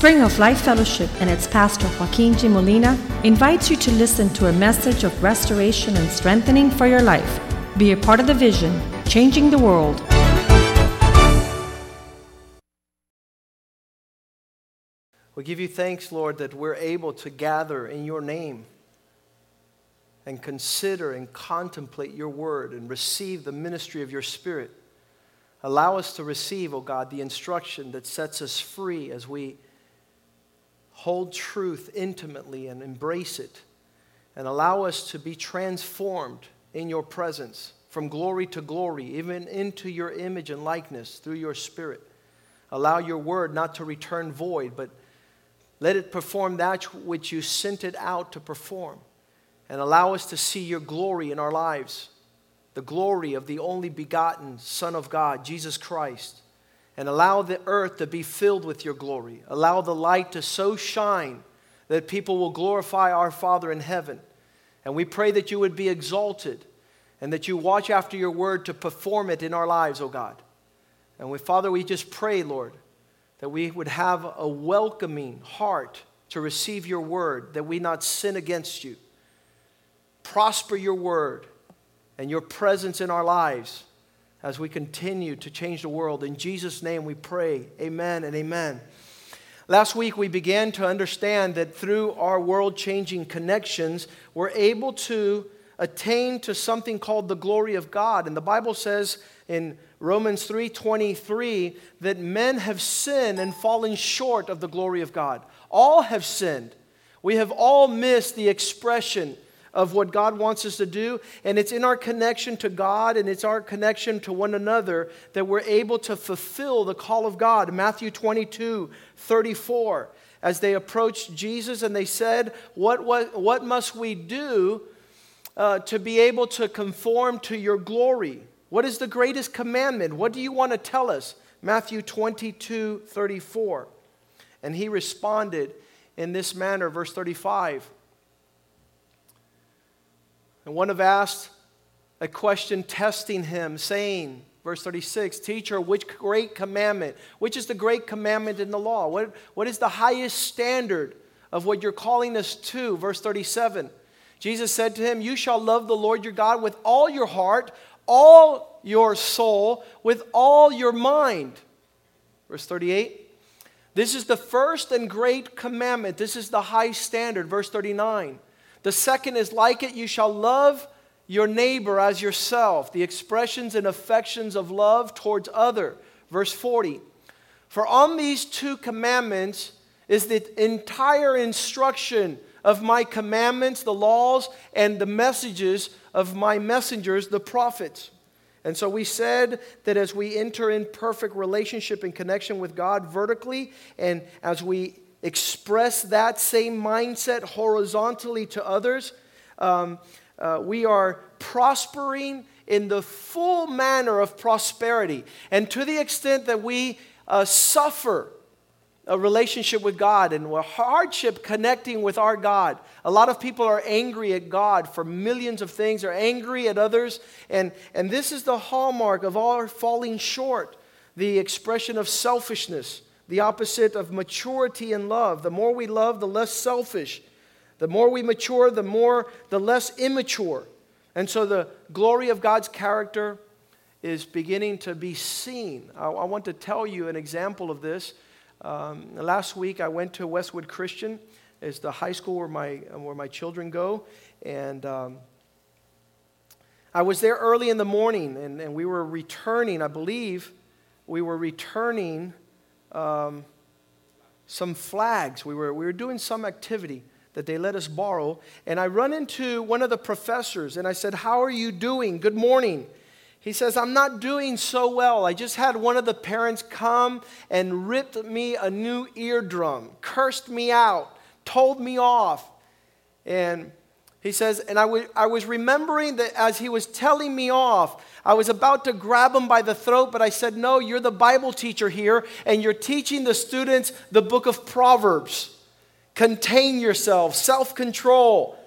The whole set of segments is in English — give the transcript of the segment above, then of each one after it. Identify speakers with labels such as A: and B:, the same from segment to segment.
A: Spring of Life Fellowship and its pastor Joaquin G. Molina invites you to listen to a message of restoration and strengthening for your life. Be a part of the vision, changing the world.
B: We give you thanks, Lord, that we're able to gather in your name and consider and contemplate your word and receive the ministry of your spirit. Allow us to receive, oh God, the instruction that sets us free as we hold truth intimately and embrace it. And allow us to be transformed in your presence from glory to glory, even into your image and likeness through your spirit. Allow your word not to return void, but let it perform that which you sent it out to perform. And allow us to see your glory in our lives the glory of the only begotten Son of God, Jesus Christ, and allow the earth to be filled with your glory. Allow the light to so shine that people will glorify our Father in heaven. And we pray that you would be exalted and that you watch after your word to perform it in our lives, O oh God. And we, Father, we just pray, Lord, that we would have a welcoming heart to receive your word, that we not sin against you. Prosper your word and your presence in our lives as we continue to change the world. In Jesus' name we pray. Amen and amen. Last week we began to understand that through our world changing connections, we're able to attain to something called the glory of God. And the Bible says in Romans 3:23 that men have sinned and fallen short of the glory of God. All have sinned. We have all missed the expression of what God wants us to do. And it's in our connection to God and it's our connection to one another that we're able to fulfill the call of God. Matthew 22 34. As they approached Jesus and they said, What, what, what must we do uh, to be able to conform to your glory? What is the greatest commandment? What do you want to tell us? Matthew 22 34. And he responded in this manner, verse 35. And one have asked a question testing him, saying, verse 36, Teacher, which great commandment? Which is the great commandment in the law? What, what is the highest standard of what you're calling us to? Verse 37. Jesus said to him, You shall love the Lord your God with all your heart, all your soul, with all your mind. Verse 38. This is the first and great commandment. This is the high standard. Verse 39. The second is like it, you shall love your neighbor as yourself, the expressions and affections of love towards other. Verse 40. For on these two commandments is the entire instruction of my commandments, the laws, and the messages of my messengers, the prophets. And so we said that as we enter in perfect relationship and connection with God vertically, and as we express that same mindset horizontally to others, um, uh, we are prospering in the full manner of prosperity. And to the extent that we uh, suffer a relationship with God and a hardship connecting with our God. A lot of people are angry at God for millions of things, are angry at others, and, and this is the hallmark of our falling short the expression of selfishness the opposite of maturity and love. The more we love, the less selfish. The more we mature, the more the less immature. And so the glory of God's character is beginning to be seen. I, I want to tell you an example of this. Um, last week I went to Westwood Christian. It's the high school where my, where my children go. And um, I was there early in the morning, and, and we were returning, I believe, we were returning um, some flags. We were, we were doing some activity that they let us borrow. And I run into one of the professors and I said, How are you doing? Good morning. He says, I'm not doing so well. I just had one of the parents come and ripped me a new eardrum, cursed me out, told me off. And he says, and I, w- I was remembering that as he was telling me off, I was about to grab him by the throat, but I said, No, you're the Bible teacher here, and you're teaching the students the book of Proverbs. Contain yourself, self control.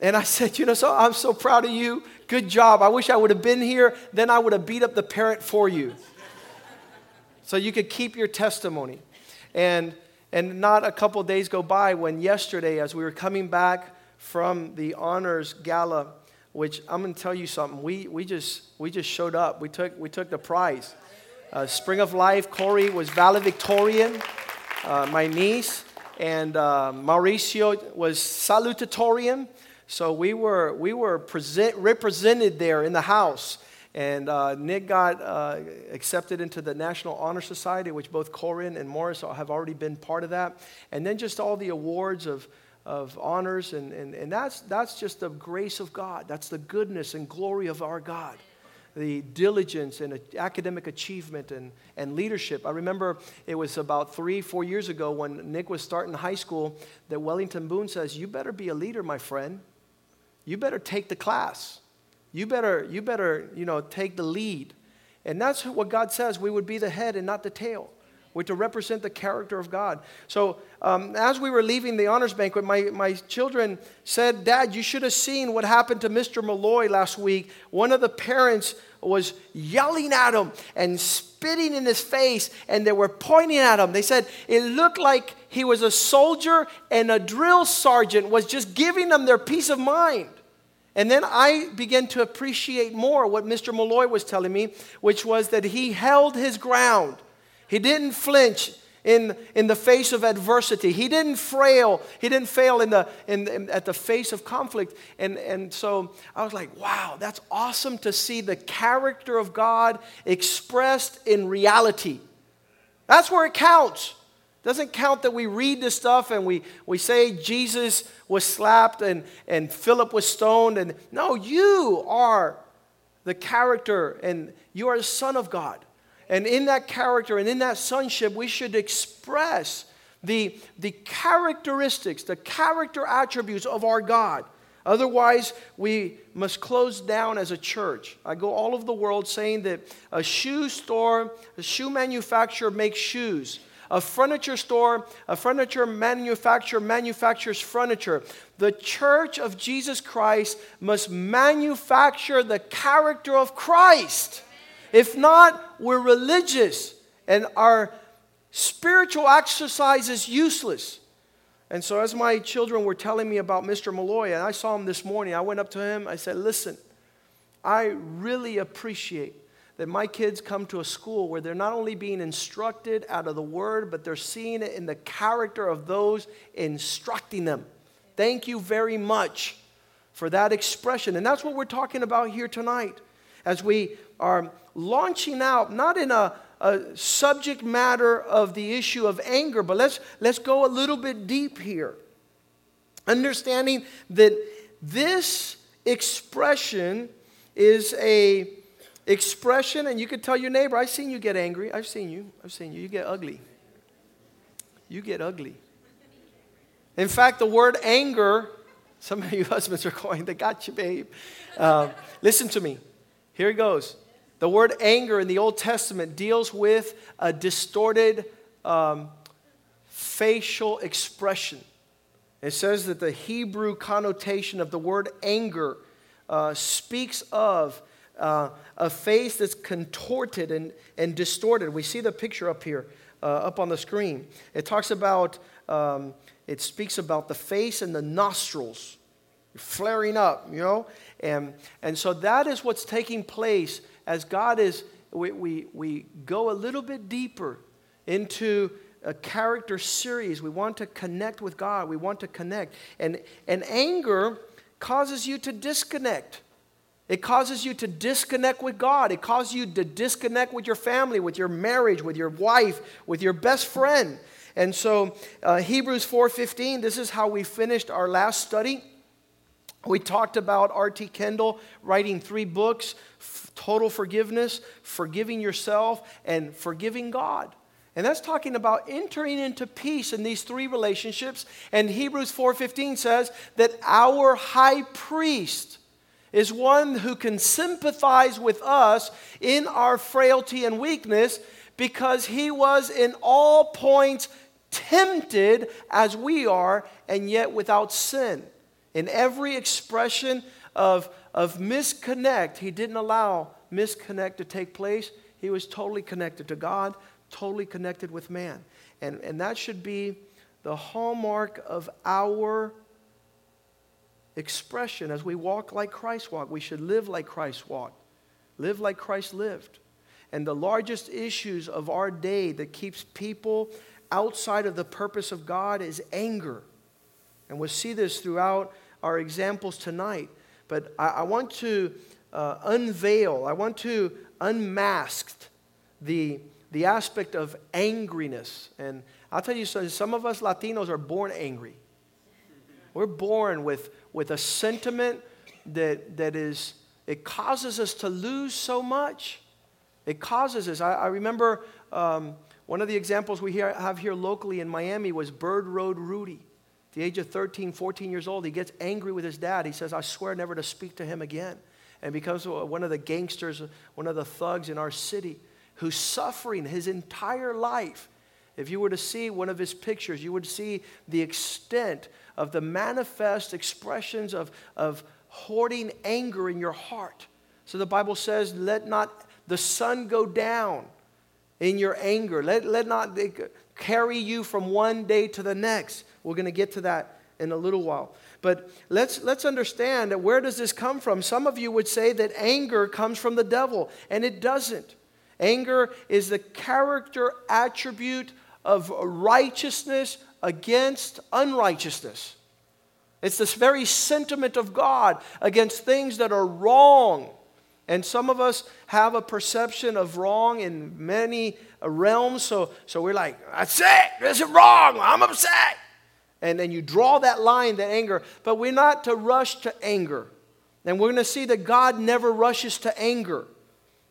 B: And I said, You know, so I'm so proud of you. Good job. I wish I would have been here. Then I would have beat up the parent for you. so you could keep your testimony. And And not a couple days go by when yesterday, as we were coming back from the honors gala, which I'm going to tell you something, we, we, just, we just showed up. We took, we took the prize. Uh, Spring of Life, Corey was valedictorian, uh, my niece, and uh, Mauricio was salutatorian. So we were, we were present, represented there in the house. And uh, Nick got uh, accepted into the National Honor Society, which both Corin and Morris have already been part of that. And then just all the awards of, of honors. And, and, and that's, that's just the grace of God. That's the goodness and glory of our God. The diligence and academic achievement and, and leadership. I remember it was about three, four years ago when Nick was starting high school that Wellington Boone says, You better be a leader, my friend. You better take the class. You better, you better, you know, take the lead. And that's what God says. We would be the head and not the tail. We're to represent the character of God. So um, as we were leaving the honors banquet, my, my children said, Dad, you should have seen what happened to Mr. Malloy last week. One of the parents was yelling at him and spitting in his face, and they were pointing at him. They said it looked like he was a soldier and a drill sergeant was just giving them their peace of mind. And then I began to appreciate more what Mr. Malloy was telling me, which was that he held his ground. He didn't flinch in, in the face of adversity. He didn't fail. He didn't fail in the, in, in, at the face of conflict. And, and so I was like, wow, that's awesome to see the character of God expressed in reality. That's where it counts. Doesn't count that we read this stuff and we, we say Jesus was slapped and, and Philip was stoned. And no, you are the character and you are the Son of God. And in that character and in that sonship, we should express the, the characteristics, the character attributes of our God. Otherwise, we must close down as a church. I go all over the world saying that a shoe store, a shoe manufacturer makes shoes a furniture store, a furniture manufacturer manufactures furniture. The church of Jesus Christ must manufacture the character of Christ. If not, we're religious and our spiritual exercise is useless. And so, as my children were telling me about Mr. Malloy, and I saw him this morning, I went up to him. I said, Listen, I really appreciate that my kids come to a school where they're not only being instructed out of the word, but they're seeing it in the character of those instructing them. Thank you very much for that expression. And that's what we're talking about here tonight as we are launching out, not in a, a subject matter of the issue of anger, but let's, let's go a little bit deep here. Understanding that this expression is a expression, and you could tell your neighbor, I've seen you get angry. I've seen you. I've seen you. You get ugly. You get ugly. In fact, the word anger, some of you husbands are going, they got you, babe. Uh, listen to me. Here it goes. The word anger in the Old Testament deals with a distorted um, facial expression. It says that the Hebrew connotation of the word anger uh, speaks of uh, a face that's contorted and, and distorted. We see the picture up here, uh, up on the screen. It talks about, um, it speaks about the face and the nostrils flaring up, you know? And, and so that is what's taking place as God is, we, we, we go a little bit deeper into a character series. We want to connect with God. We want to connect. And, and anger causes you to disconnect. It causes you to disconnect with God. It causes you to disconnect with your family, with your marriage, with your wife, with your best friend. And so uh, Hebrews 4:15, this is how we finished our last study. We talked about R.T. Kendall writing three books, Total Forgiveness, Forgiving Yourself, and Forgiving God. And that's talking about entering into peace in these three relationships. And Hebrews 4:15 says that our high priest is one who can sympathize with us in our frailty and weakness because he was in all points tempted as we are and yet without sin. In every expression of, of misconnect, he didn't allow misconnect to take place. He was totally connected to God, totally connected with man. And, and that should be the hallmark of our expression as we walk like Christ walked. We should live like Christ walked, live like Christ lived. And the largest issues of our day that keeps people outside of the purpose of God is anger. And we'll see this throughout our examples tonight. But I, I want to uh, unveil, I want to unmask the, the aspect of angriness. And I'll tell you something, some of us Latinos are born angry. We're born with, with a sentiment that, that is, it causes us to lose so much. It causes us. I, I remember um, one of the examples we hear, have here locally in Miami was Bird Road Rudy. The age of 13, 14 years old, he gets angry with his dad. He says, I swear never to speak to him again. And becomes one of the gangsters, one of the thugs in our city who's suffering his entire life. If you were to see one of his pictures, you would see the extent of the manifest expressions of, of hoarding anger in your heart. So the Bible says, let not the sun go down in your anger. Let, let not carry you from one day to the next. We're going to get to that in a little while. But let's, let's understand where does this come from? Some of you would say that anger comes from the devil, and it doesn't. Anger is the character attribute of righteousness against unrighteousness. It's this very sentiment of God against things that are wrong. And some of us have a perception of wrong in many uh, realms. So, so we're like, that's it. This is wrong. I'm upset. And then you draw that line, the anger. But we're not to rush to anger. And we're going to see that God never rushes to anger.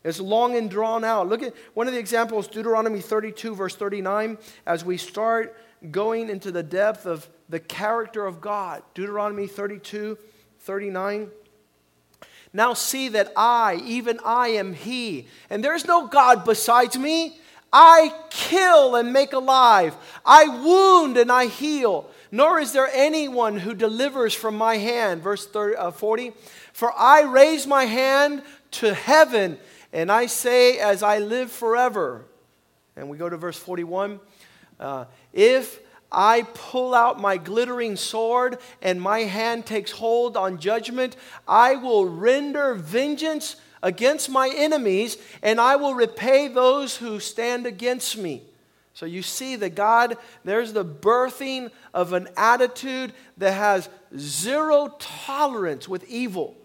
B: It's long and drawn out. Look at one of the examples, Deuteronomy 32, verse 39, as we start going into the depth of the character of God. Deuteronomy 32, 39. Now see that I, even I, am He, and there's no God besides me. I kill and make alive, I wound and I heal, nor is there anyone who delivers from my hand. Verse 30, uh, 40 For I raise my hand to heaven, and I say, As I live forever. And we go to verse 41 uh, If I pull out my glittering sword and my hand takes hold on judgment. I will render vengeance against my enemies and I will repay those who stand against me. So you see that God, there's the birthing of an attitude that has zero tolerance with evil.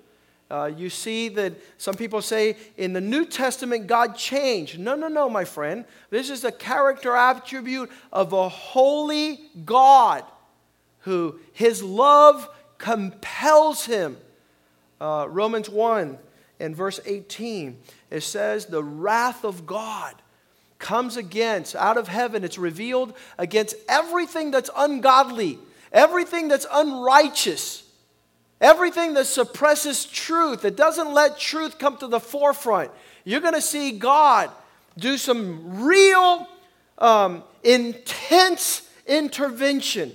B: Uh, you see that some people say in the New Testament, God changed. No, no, no, my friend. This is a character attribute of a holy God who his love compels him. Uh, Romans 1 and verse 18, it says, The wrath of God comes against, out of heaven, it's revealed against everything that's ungodly, everything that's unrighteous Everything that suppresses truth, that doesn't let truth come to the forefront, you're going to see God do some real um, intense intervention.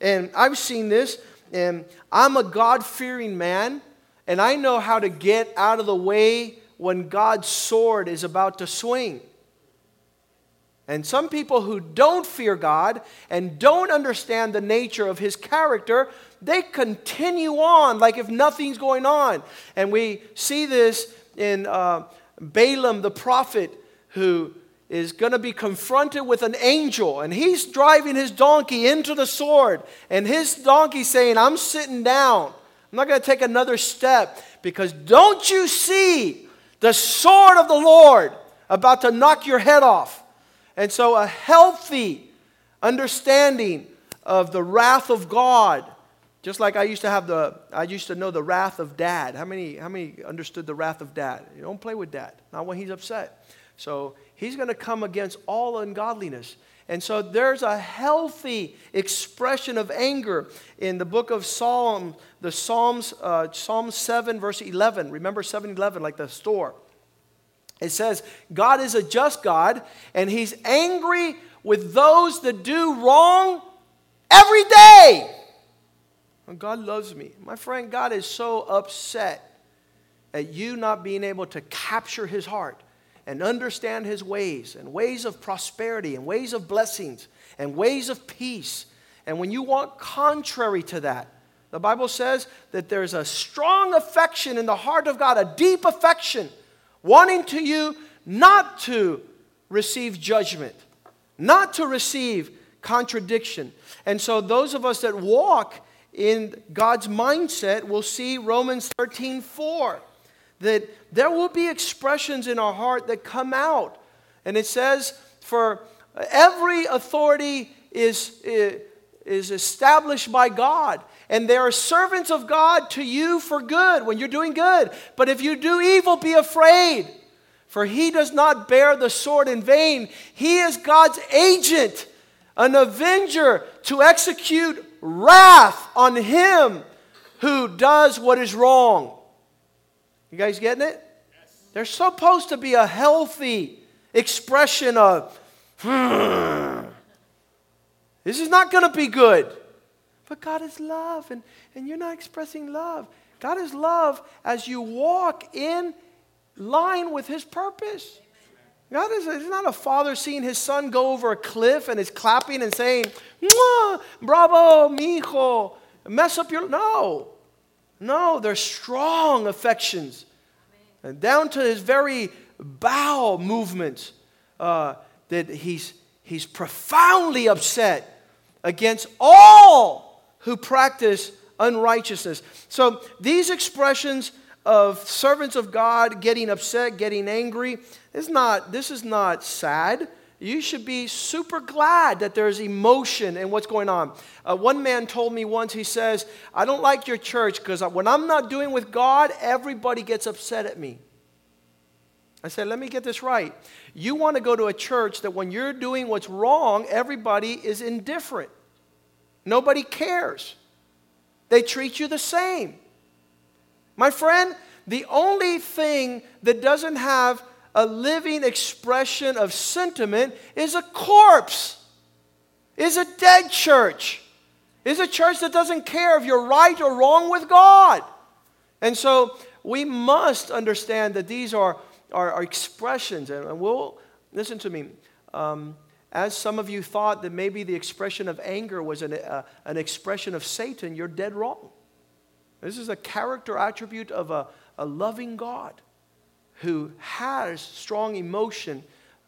B: And I've seen this, and I'm a God fearing man, and I know how to get out of the way when God's sword is about to swing. And some people who don't fear God and don't understand the nature of his character, they continue on like if nothing's going on. And we see this in uh, Balaam the prophet who is going to be confronted with an angel and he's driving his donkey into the sword and his donkey saying i'm sitting down i'm not going to take another step because don't you see the sword of the lord about to knock your head off and so, a healthy understanding of the wrath of God, just like I used to have the, I used to know the wrath of dad. How many, how many understood the wrath of dad? You don't play with dad, not when he's upset. So, he's going to come against all ungodliness. And so there's a healthy expression of anger in the book of Psalm, the Psalms, uh, Psalm 7, verse 11. Remember 7 11, like the store. It says, God is a just God, and He's angry with those that do wrong every day. God loves me. My friend, God is so upset at you not being able to capture His heart and understand his ways and ways of prosperity and ways of blessings and ways of peace. And when you walk contrary to that, the Bible says that there's a strong affection in the heart of God, a deep affection, wanting to you not to receive judgment, not to receive contradiction. And so, those of us that walk in God's mindset we'll see Romans 13 4 that there will be expressions in our heart that come out. And it says, For every authority is, is established by God. And they are servants of God to you for good when you're doing good. But if you do evil, be afraid. For he does not bear the sword in vain. He is God's agent, an avenger to execute wrath on him who does what is wrong. You guys getting it? There's supposed to be a healthy expression of, hmm, this is not going to be good. But God is love, and, and you're not expressing love. God is love as you walk in line with His purpose. God is not a father seeing his son go over a cliff and is clapping and saying, bravo, mijo, mess up your. No. No, they're strong affections. And down to his very bowel movements, uh, that he's, he's profoundly upset against all who practice unrighteousness. So these expressions of servants of God getting upset, getting angry, is not, this is not sad you should be super glad that there's emotion in what's going on. Uh, one man told me once, he says, I don't like your church because when I'm not doing with God, everybody gets upset at me. I said, let me get this right. You want to go to a church that when you're doing what's wrong, everybody is indifferent. Nobody cares. They treat you the same. My friend, the only thing that doesn't have a living expression of sentiment is a corpse, is a dead church, is a church that doesn't care if you're right or wrong with God. And so we must understand that these are, are, are expressions, and we'll listen to me. Um, as some of you thought that maybe the expression of anger was an, uh, an expression of Satan, you're dead wrong. This is a character attribute of a, a loving God who has strong emotion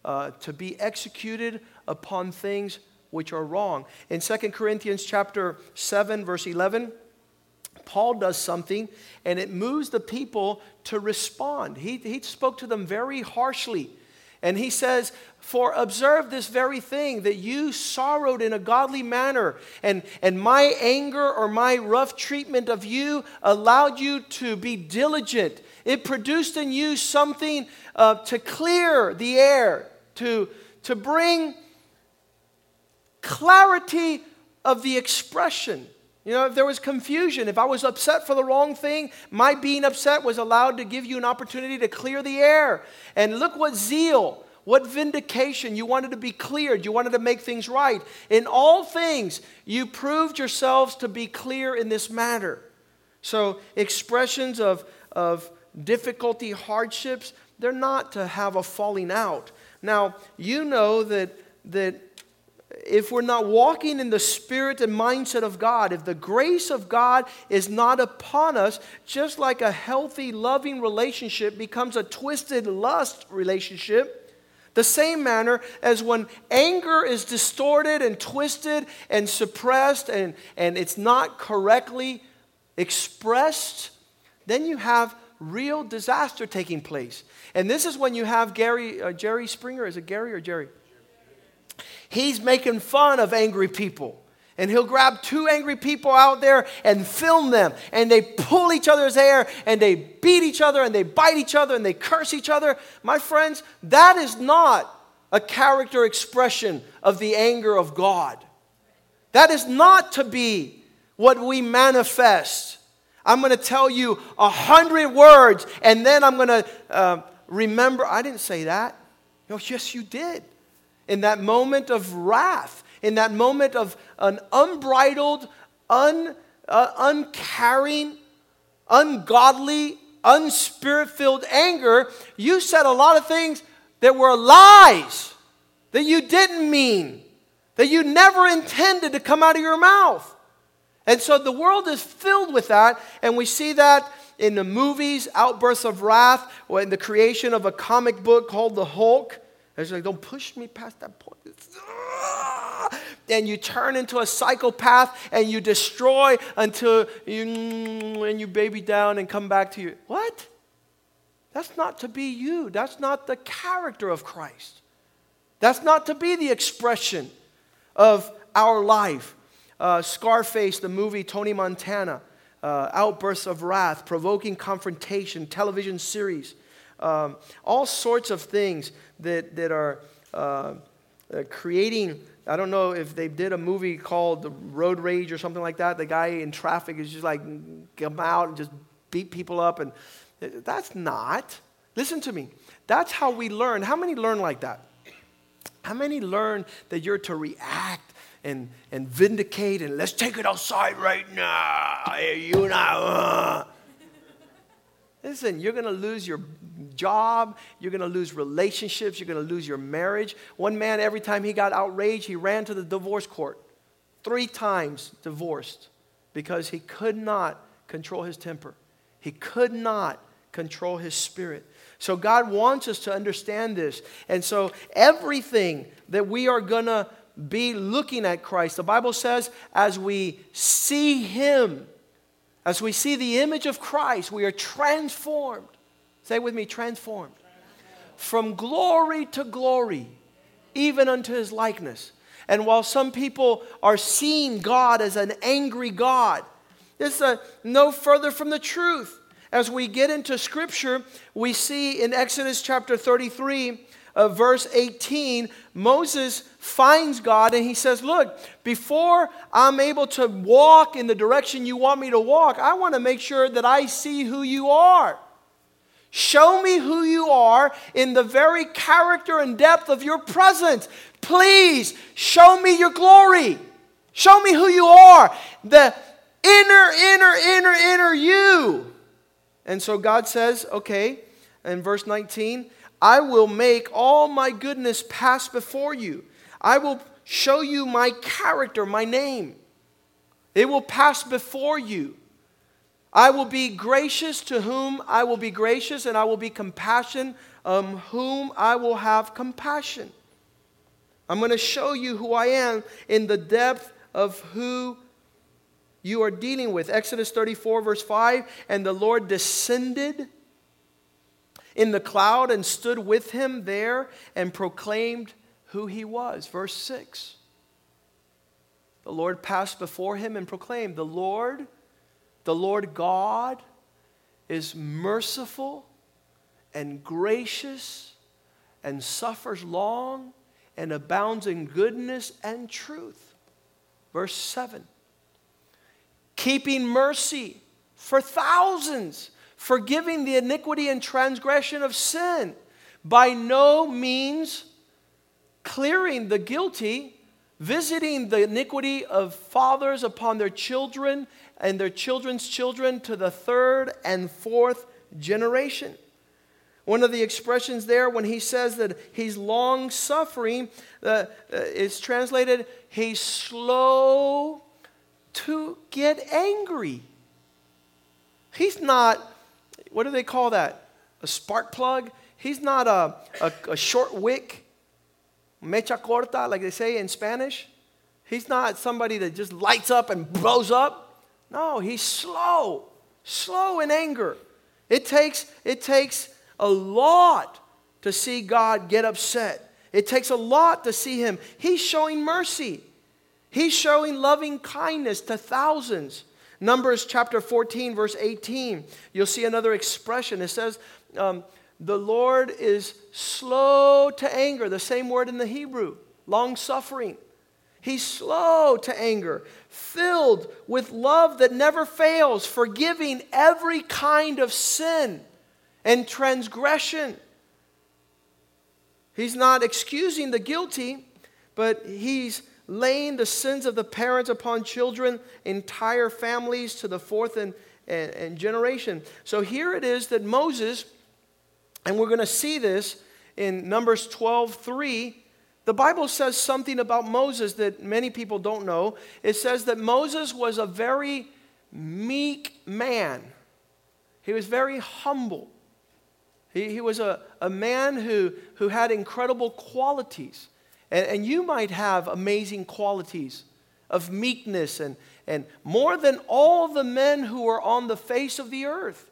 B: uh, to be executed upon things which are wrong. In 2 Corinthians chapter 7 verse 11, Paul does something and it moves the people to respond. He, he spoke to them very harshly. And he says, For observe this very thing, that you sorrowed in a godly manner, and, and my anger or my rough treatment of you allowed you to be diligent it produced in you something uh, to clear the air, to, to bring clarity of the expression. You know, if there was confusion, if I was upset for the wrong thing, my being upset was allowed to give you an opportunity to clear the air. And look what zeal, what vindication. You wanted to be cleared, you wanted to make things right. In all things, you proved yourselves to be clear in this matter. So, expressions of, of difficulty, hardships, they're not to have a falling out. Now, you know that, that if we're not walking in the spirit and mindset of God, if the grace of God is not upon us, just like a healthy, loving relationship becomes a twisted lust relationship, the same manner as when anger is distorted and twisted and suppressed and, and it's not correctly expressed, then you have real disaster taking place. And this is when you have Gary, uh, Jerry Springer. Is it Gary or Jerry? He's making fun of angry people. And he'll grab two angry people out there and film them. And they pull each other's hair and they beat each other and they bite each other and they curse each other. My friends, that is not a character expression of the anger of God. That is not to be what we manifest I'm going to tell you a hundred words, and then I'm going to uh, remember. I didn't say that. No, yes, you did. In that moment of wrath, in that moment of an unbridled, un, uh, uncaring, ungodly, unspirit filled anger, you said a lot of things that were lies that you didn't mean, that you never intended to come out of your mouth. And so the world is filled with that, and we see that in the movies, outbursts of wrath, or in the creation of a comic book called The Hulk. It's like, don't push me past that point. And you turn into a psychopath and you destroy until you, and you baby down and come back to you. What? That's not to be you. That's not the character of Christ. That's not to be the expression of our life. Uh, Scarface, the movie, Tony Montana uh, outbursts of wrath, provoking confrontation, television series, um, all sorts of things that, that are uh, uh, creating. I don't know if they did a movie called Road Rage or something like that. The guy in traffic is just like, come out and just beat people up. And that's not. Listen to me. That's how we learn. How many learn like that? How many learn that you're to react and, and vindicate and let's take it outside right now. You and I. Uh. Listen, you're going to lose your job. You're going to lose relationships. You're going to lose your marriage. One man, every time he got outraged, he ran to the divorce court. Three times divorced because he could not control his temper. He could not control his spirit. So God wants us to understand this. And so everything that we are going to be looking at Christ. The Bible says, as we see Him, as we see the image of Christ, we are transformed. Say with me, transformed. From glory to glory, even unto His likeness. And while some people are seeing God as an angry God, it's a, no further from the truth. As we get into Scripture, we see in Exodus chapter 33, uh, verse 18, Moses finds God and he says, Look, before I'm able to walk in the direction you want me to walk, I want to make sure that I see who you are. Show me who you are in the very character and depth of your presence. Please show me your glory. Show me who you are. The inner, inner, inner, inner you. And so God says, okay, in verse 19, I will make all my goodness pass before you. I will show you my character, my name. It will pass before you. I will be gracious to whom I will be gracious, and I will be compassion um whom I will have compassion. I'm going to show you who I am in the depth of who you are dealing with. Exodus 34, verse 5 And the Lord descended in the cloud and stood with him there and proclaimed who he was. Verse 6. The Lord passed before him and proclaimed, The Lord, the Lord God, is merciful and gracious and suffers long and abounds in goodness and truth. Verse 7 Keeping mercy for thousands forgiving the iniquity and transgression of sin, by no means clearing the guilty, visiting the iniquity of fathers upon their children and their children's children to the third and fourth generation. One of the expressions there, when he says that he's long suffering, uh, uh, is translated, he's slow to get angry. He's not what do they call that? A spark plug? He's not a, a, a short wick, mecha corta, like they say in Spanish. He's not somebody that just lights up and blows up. No, he's slow, slow in anger. It takes, it takes a lot to see God get upset. It takes a lot to see him. He's showing mercy. He's showing loving kindness to thousands. Numbers chapter 14, verse 18, you'll see another expression. It says, um, The Lord is slow to anger, the same word in the Hebrew, long suffering. He's slow to anger, filled with love that never fails, forgiving every kind of sin and transgression. He's not excusing the guilty, but he's laying the sins of the parents upon children, entire families to the fourth and, and, and generation. So here it is that Moses, and we're going to see this in Numbers 12 3, the Bible says something about Moses that many people don't know. It says that Moses was a very meek man, he was very humble. He, he was a, a man who, who had incredible qualities. And, and you might have amazing qualities of meekness and, and more than all the men who were on the face of the earth.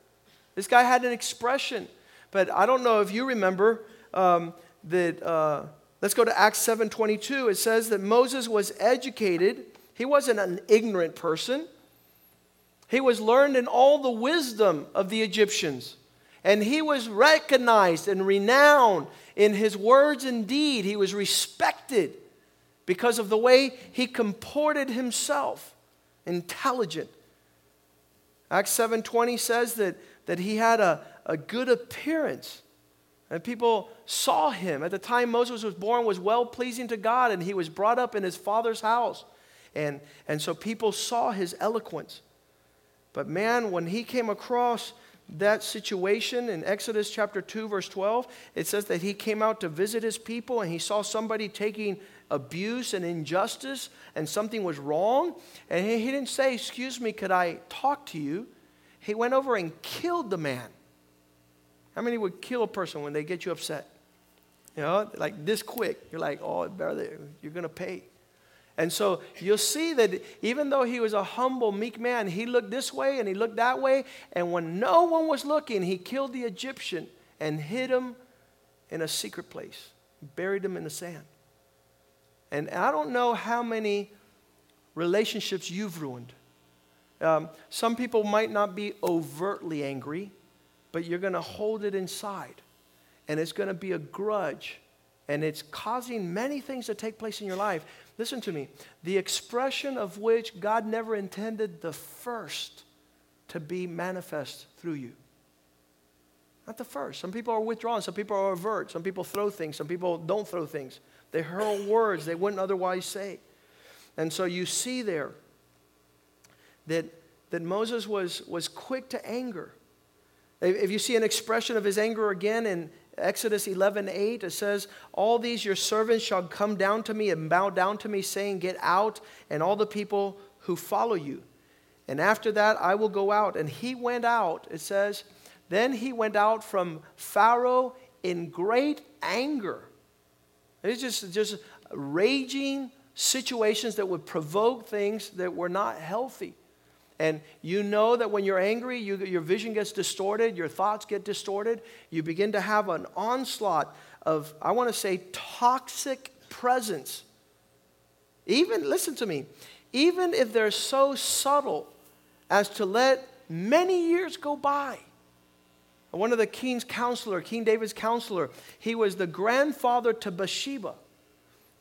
B: This guy had an expression. But I don't know if you remember um, that. Uh, let's go to Acts 7:22. It says that Moses was educated. He wasn't an ignorant person. He was learned in all the wisdom of the Egyptians. And he was recognized and renowned in his words and deed. He was respected because of the way he comported himself, intelligent. Acts 7:20 says that, that he had a, a good appearance. And people saw him. At the time Moses was born was well pleasing to God, and he was brought up in his father's house. And, and so people saw his eloquence. But man, when he came across that situation in Exodus chapter 2, verse 12, it says that he came out to visit his people and he saw somebody taking abuse and injustice and something was wrong. And he, he didn't say, Excuse me, could I talk to you? He went over and killed the man. How many would kill a person when they get you upset? You know, like this quick. You're like, oh, brother, you're going to pay. And so you'll see that even though he was a humble, meek man, he looked this way and he looked that way. And when no one was looking, he killed the Egyptian and hid him in a secret place, buried him in the sand. And I don't know how many relationships you've ruined. Um, some people might not be overtly angry, but you're going to hold it inside. And it's going to be a grudge. And it's causing many things to take place in your life. Listen to me. The expression of which God never intended the first to be manifest through you. Not the first. Some people are withdrawn. Some people are avert. Some people throw things. Some people don't throw things. They hurl words they wouldn't otherwise say. And so you see there that, that Moses was, was quick to anger. If you see an expression of his anger again in, Exodus 11, 8, it says, All these your servants shall come down to me and bow down to me, saying, Get out, and all the people who follow you. And after that, I will go out. And he went out, it says, Then he went out from Pharaoh in great anger. It's just, just raging situations that would provoke things that were not healthy. And you know that when you're angry, you, your vision gets distorted, your thoughts get distorted. You begin to have an onslaught of, I want to say, toxic presence. Even, listen to me, even if they're so subtle as to let many years go by. One of the king's counselor, King David's counselor, he was the grandfather to Bathsheba.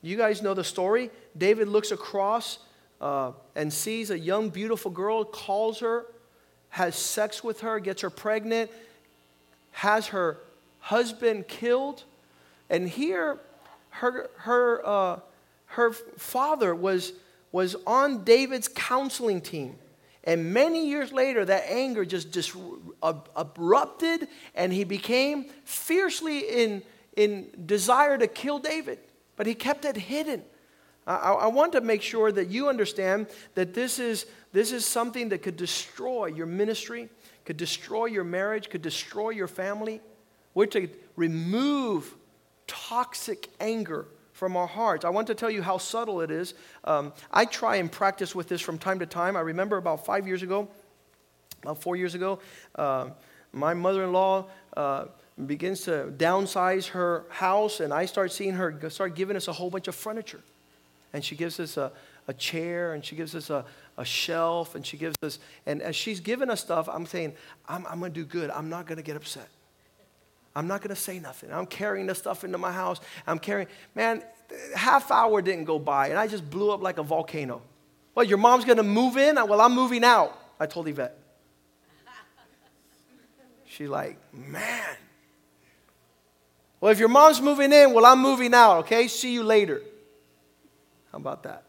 B: You guys know the story. David looks across uh, and sees a young, beautiful girl, calls her, has sex with her, gets her pregnant, has her husband killed. And here, her, her, uh, her father was, was on David's counseling team. And many years later, that anger just, just erupted, and he became fiercely in, in desire to kill David. But he kept it hidden I, I, want to make sure that you understand that this is, this is something that could destroy your ministry, could destroy your marriage, could destroy your family. We're to remove toxic anger from our hearts. I want to tell you how subtle it is. Um, I try and practice with this from time to time. I remember about five years ago, about four years ago, uh, my mother in law. Uh, begins to downsize her house and i start seeing her start giving us a whole bunch of furniture and she gives us a, a chair and she gives us a, a shelf and she gives us, and as she's giving us stuff, I'm saying, I'm, I'm going to do good. I'm not going to get upset. I'm not going to say nothing. I'm carrying the stuff into my house. I'm carrying, man, half hour didn't go by and I just blew up like a volcano. Well, your mom's going to move in? Well, I'm moving out. I told Yvette. She's like, man. Well, if your mom's moving in, well, I'm moving out, okay? See you later. How about that?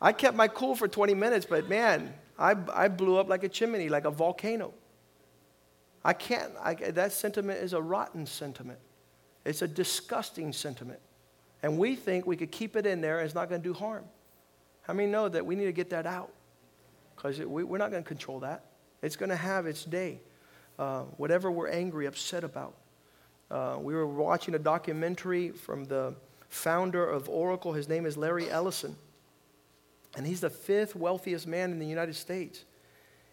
B: I kept my cool for 20 minutes, but man, I, I blew up like a chimney, like a volcano. I can't, I, that sentiment is a rotten sentiment. It's a disgusting sentiment. And we think we could keep it in there and it's not going to do harm. How many know that we need to get that out? Because we, are not going to control that. It's going to have its day. Uh, whatever we're angry, upset about. Uh, we were watching a documentary from the founder of Oracle. His name is Larry Ellison. And he's the fifth wealthiest man in the United States.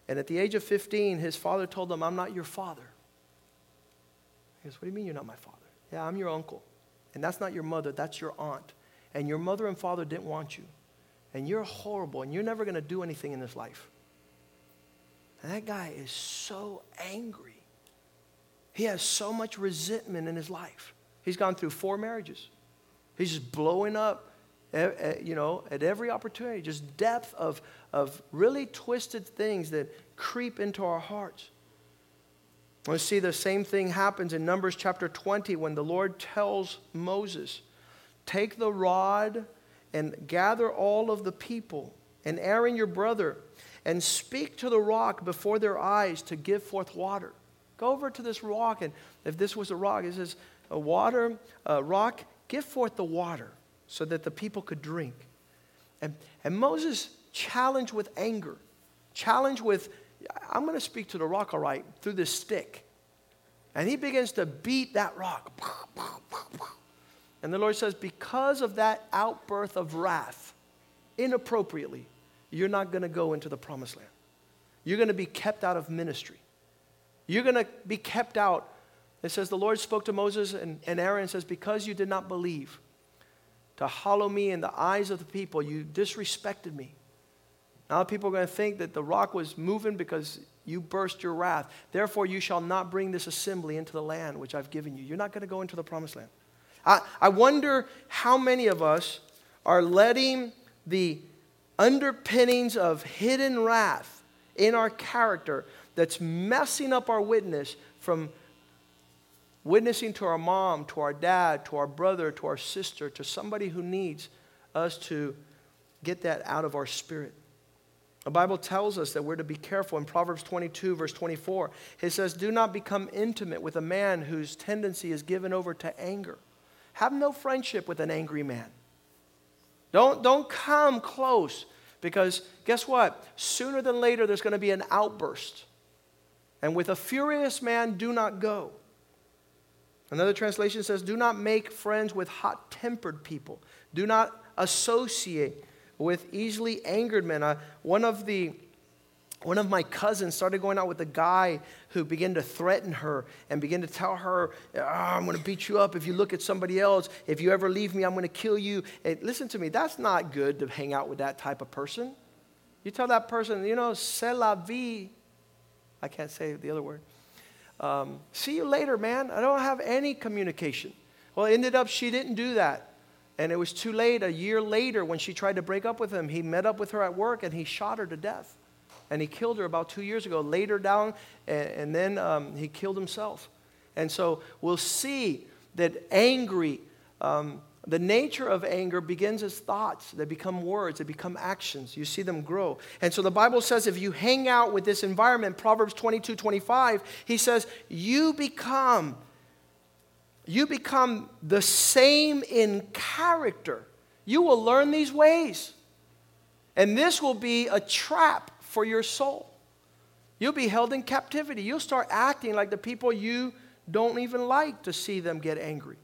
B: And at the age of 15, his father told him, I'm not your father. He goes, What do you mean you're not my father? Yeah, I'm your uncle. And that's not your mother, that's your aunt. And your mother and father didn't want you. And you're horrible, and you're never going to do anything in this life. And that guy is so angry. He has so much resentment in his life. He's gone through four marriages. He's just blowing up, you know, at every opportunity. Just depth of, of really twisted things that creep into our hearts. We see the same thing happens in Numbers chapter 20 when the Lord tells Moses, Take the rod and gather all of the people, and Aaron your brother, and speak to the rock before their eyes to give forth water. Go over to this rock, and if this was a rock, it says, a water, a rock, give forth the water so that the people could drink. And, and Moses challenged with anger, challenged with, I'm going to speak to the rock, all right, through this stick. And he begins to beat that rock. And the Lord says, because of that outburst of wrath, inappropriately, you're not going to go into the promised land. You're going to be kept out of ministry. You're going to be kept out. It says, the Lord spoke to Moses and, and Aaron and says, because you did not believe to hollow me in the eyes of the people, you disrespected me. Now people are going to think that the rock was moving because you burst your wrath. Therefore, you shall not bring this assembly into the land which I've given you. You're not going to go into the promised land. I, I wonder how many of us are letting the underpinnings of hidden wrath in our character that's messing up our witness from witnessing to our mom, to our dad, to our brother, to our sister, to somebody who needs us to get that out of our spirit. The Bible tells us that we're to be careful. In Proverbs 22, verse 24, it says, Do not become intimate with a man whose tendency is given over to anger. Have no friendship with an angry man. Don't, don't come close because guess what? Sooner than later, there's going to be an outburst. And with a furious man, do not go. Another translation says, Do not make friends with hot tempered people. Do not associate with easily angered men. Uh, one of the one of my cousins started going out with a guy who began to threaten her and began to tell her, oh, I'm going to beat you up if you look at somebody else. If you ever leave me, I'm going to kill you. And listen to me, that's not good to hang out with that type of person. You tell that person, you know, c'est la vie. I can't say the other word. Um, see you later, man. I don't have any communication. Well, it ended up she didn't do that. And it was too late. A year later, when she tried to break up with him, he met up with her at work and he shot her to death. And he killed her about two years ago, laid her down, and, and then um, he killed himself. And so we'll see that angry, um, the nature of anger begins as thoughts. They become words, they become actions. You see them grow. And so the Bible says if you hang out with this environment, Proverbs 22 25, he says, you become you become the same in character. You will learn these ways. And this will be a trap for your soul. You'll be held in captivity. You'll start acting like the people you don't even like to see them get angry.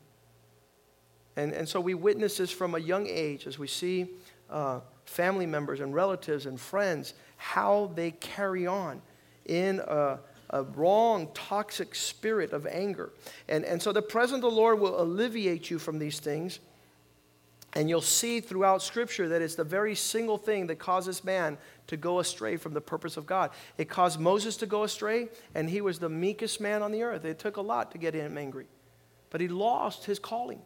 B: And, and so we witness this from a young age as we see uh, family members and relatives and friends, how they carry on in a, a wrong, toxic spirit of anger. And, and so the presence of the Lord will alleviate you from these things. And you'll see throughout Scripture that it's the very single thing that causes man to go astray from the purpose of God. It caused Moses to go astray, and he was the meekest man on the earth. It took a lot to get him angry, but he lost his calling.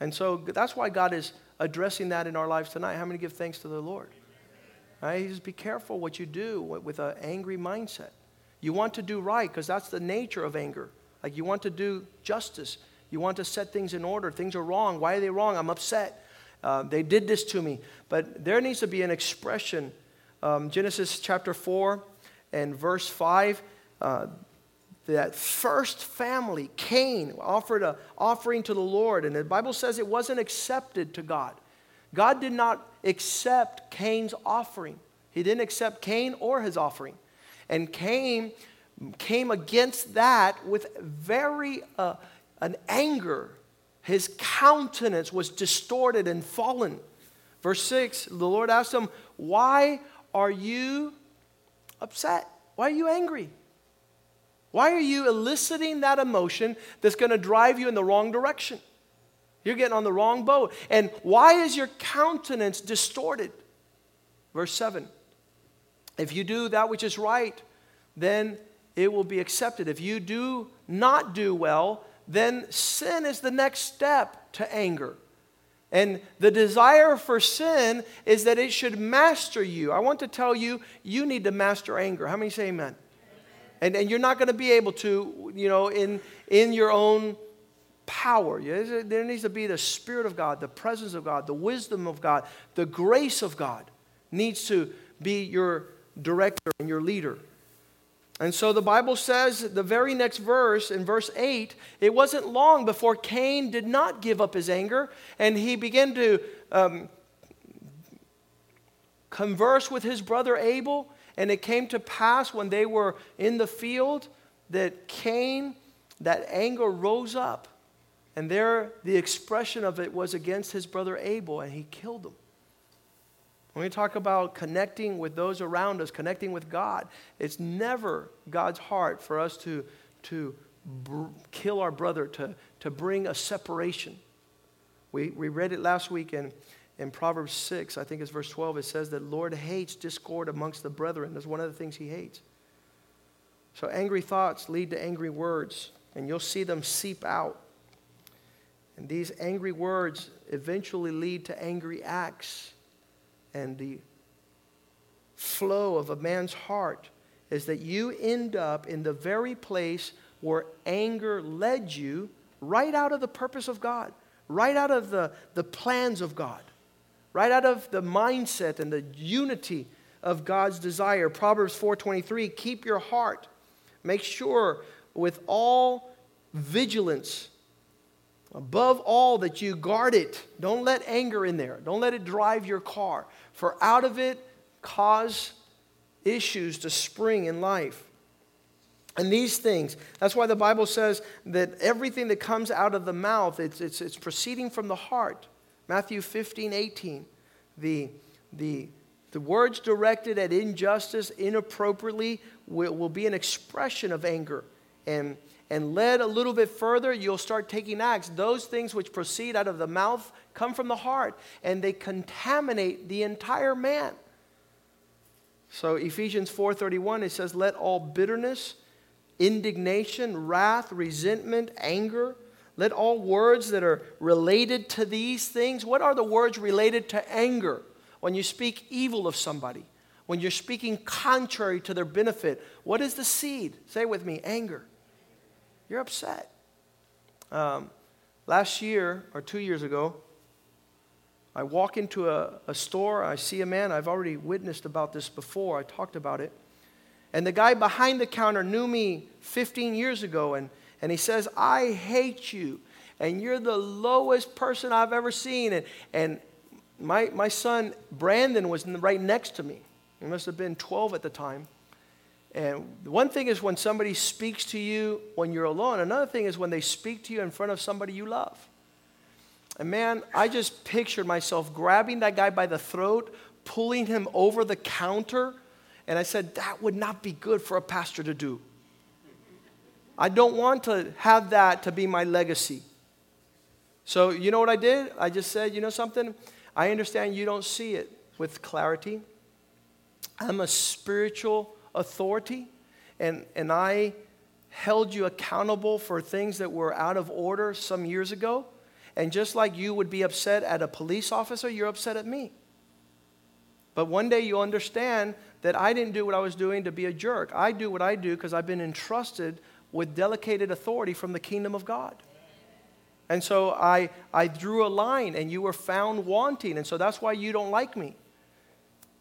B: And so that's why God is addressing that in our lives tonight. How many give thanks to the Lord? Right? Just be careful what you do with an angry mindset. You want to do right because that's the nature of anger. Like you want to do justice. You want to set things in order. Things are wrong. Why are they wrong? I'm upset. Uh, they did this to me. But there needs to be an expression. Um, Genesis chapter 4 and verse 5. Uh, that first family, Cain, offered an offering to the Lord, and the Bible says it wasn't accepted to God. God did not accept Cain's offering. He didn't accept Cain or his offering. And Cain came against that with very uh, an anger. His countenance was distorted and fallen. Verse 6, the Lord asked him, Why are you upset? Why are you angry? Why are you eliciting that emotion that's going to drive you in the wrong direction? You're getting on the wrong boat. And why is your countenance distorted? Verse 7 If you do that which is right, then it will be accepted. If you do not do well, then sin is the next step to anger. And the desire for sin is that it should master you. I want to tell you, you need to master anger. How many say amen? And, and you're not going to be able to, you know, in, in your own power. There needs to be the Spirit of God, the presence of God, the wisdom of God, the grace of God needs to be your director and your leader. And so the Bible says, the very next verse, in verse 8, it wasn't long before Cain did not give up his anger and he began to um, converse with his brother Abel. And it came to pass when they were in the field that Cain, that anger rose up. And there, the expression of it was against his brother Abel, and he killed him. When we talk about connecting with those around us, connecting with God, it's never God's heart for us to, to br- kill our brother, to, to bring a separation. We, we read it last week in Proverbs 6, I think it's verse 12. It says that Lord hates discord amongst the brethren. That's one of the things he hates. So angry thoughts lead to angry words, and you'll see them seep out. And these angry words eventually lead to angry acts and the flow of a man's heart is that you end up in the very place where anger led you right out of the purpose of God, right out of the, the plans of God, right out of the mindset and the unity of God's desire. Proverbs 4:23, keep your heart. Make sure with all vigilance Above all, that you guard it. Don't let anger in there. Don't let it drive your car. For out of it cause issues to spring in life. And these things, that's why the Bible says that everything that comes out of the mouth, it's, it's, it's proceeding from the heart. Matthew 15, 18. The, the, the words directed at injustice inappropriately will, will be an expression of anger. And and led a little bit further, you'll start taking acts. Those things which proceed out of the mouth come from the heart, and they contaminate the entire man. So Ephesians 4:31 it says let all bitterness, indignation, wrath, resentment, anger, let all words that are related to these things. What are the words related to anger? When you speak evil of somebody, when you're speaking contrary to their benefit, what is the seed? Say with me, anger. You're upset. Um, last year or two years ago, I walk into a, a store, I see a man, I've already witnessed about this before, I talked about it. And the guy behind the counter knew me 15 years ago, and, and he says, I hate you, and you're the lowest person I've ever seen. And, and my, my son, Brandon, was right next to me. He must have been 12 at the time. And one thing is when somebody speaks to you when you're alone, another thing is when they speak to you in front of somebody you love. And man, I just pictured myself grabbing that guy by the throat, pulling him over the counter, and I said, That would not be good for a pastor to do. I don't want to have that to be my legacy. So, you know what I did? I just said, You know something? I understand you don't see it with clarity. I'm a spiritual authority, and, and I held you accountable for things that were out of order some years ago. And just like you would be upset at a police officer, you're upset at me. But one day you'll understand that I didn't do what I was doing to be a jerk. I do what I do because I've been entrusted with delegated authority from the kingdom of God. And so I, I drew a line, and you were found wanting. And so that's why you don't like me.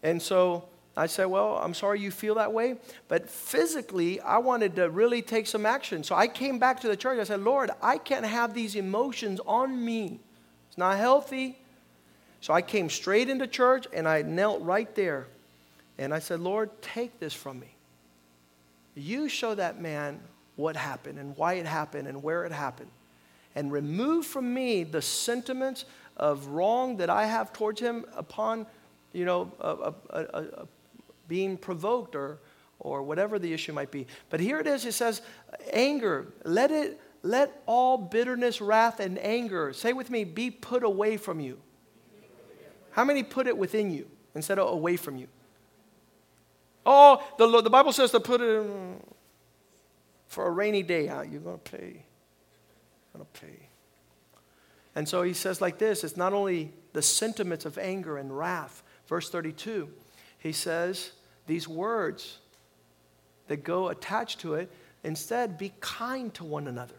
B: And so I said, Well, I'm sorry you feel that way. But physically, I wanted to really take some action. So I came back to the church. I said, Lord, I can't have these emotions on me. It's not healthy. So I came straight into church and I knelt right there. And I said, Lord, take this from me. You show that man what happened and why it happened and where it happened. And remove from me the sentiments of wrong that I have towards him upon, you know, a, a, a, being provoked or, or whatever the issue might be. But here it is, it says, anger, let it, let all bitterness, wrath, and anger, say with me, be put away from you. How many put it within you instead of away from you? Oh, the, the Bible says to put it in for a rainy day. Huh? You're going to pay. Going to pay. And so he says like this it's not only the sentiments of anger and wrath. Verse 32, he says these words that go attached to it. Instead, be kind to one another.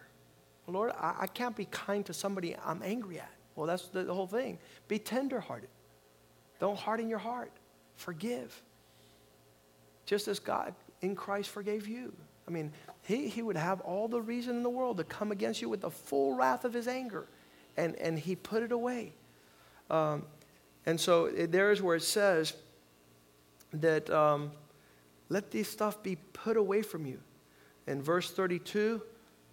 B: Lord, I, I can't be kind to somebody I'm angry at. Well, that's the, the whole thing. Be tenderhearted. Don't harden your heart. Forgive. Just as God in Christ forgave you. I mean, he, he would have all the reason in the world to come against you with the full wrath of his anger. And, and he put it away. Um, and so it, there's where it says that um, let this stuff be put away from you. In verse 32,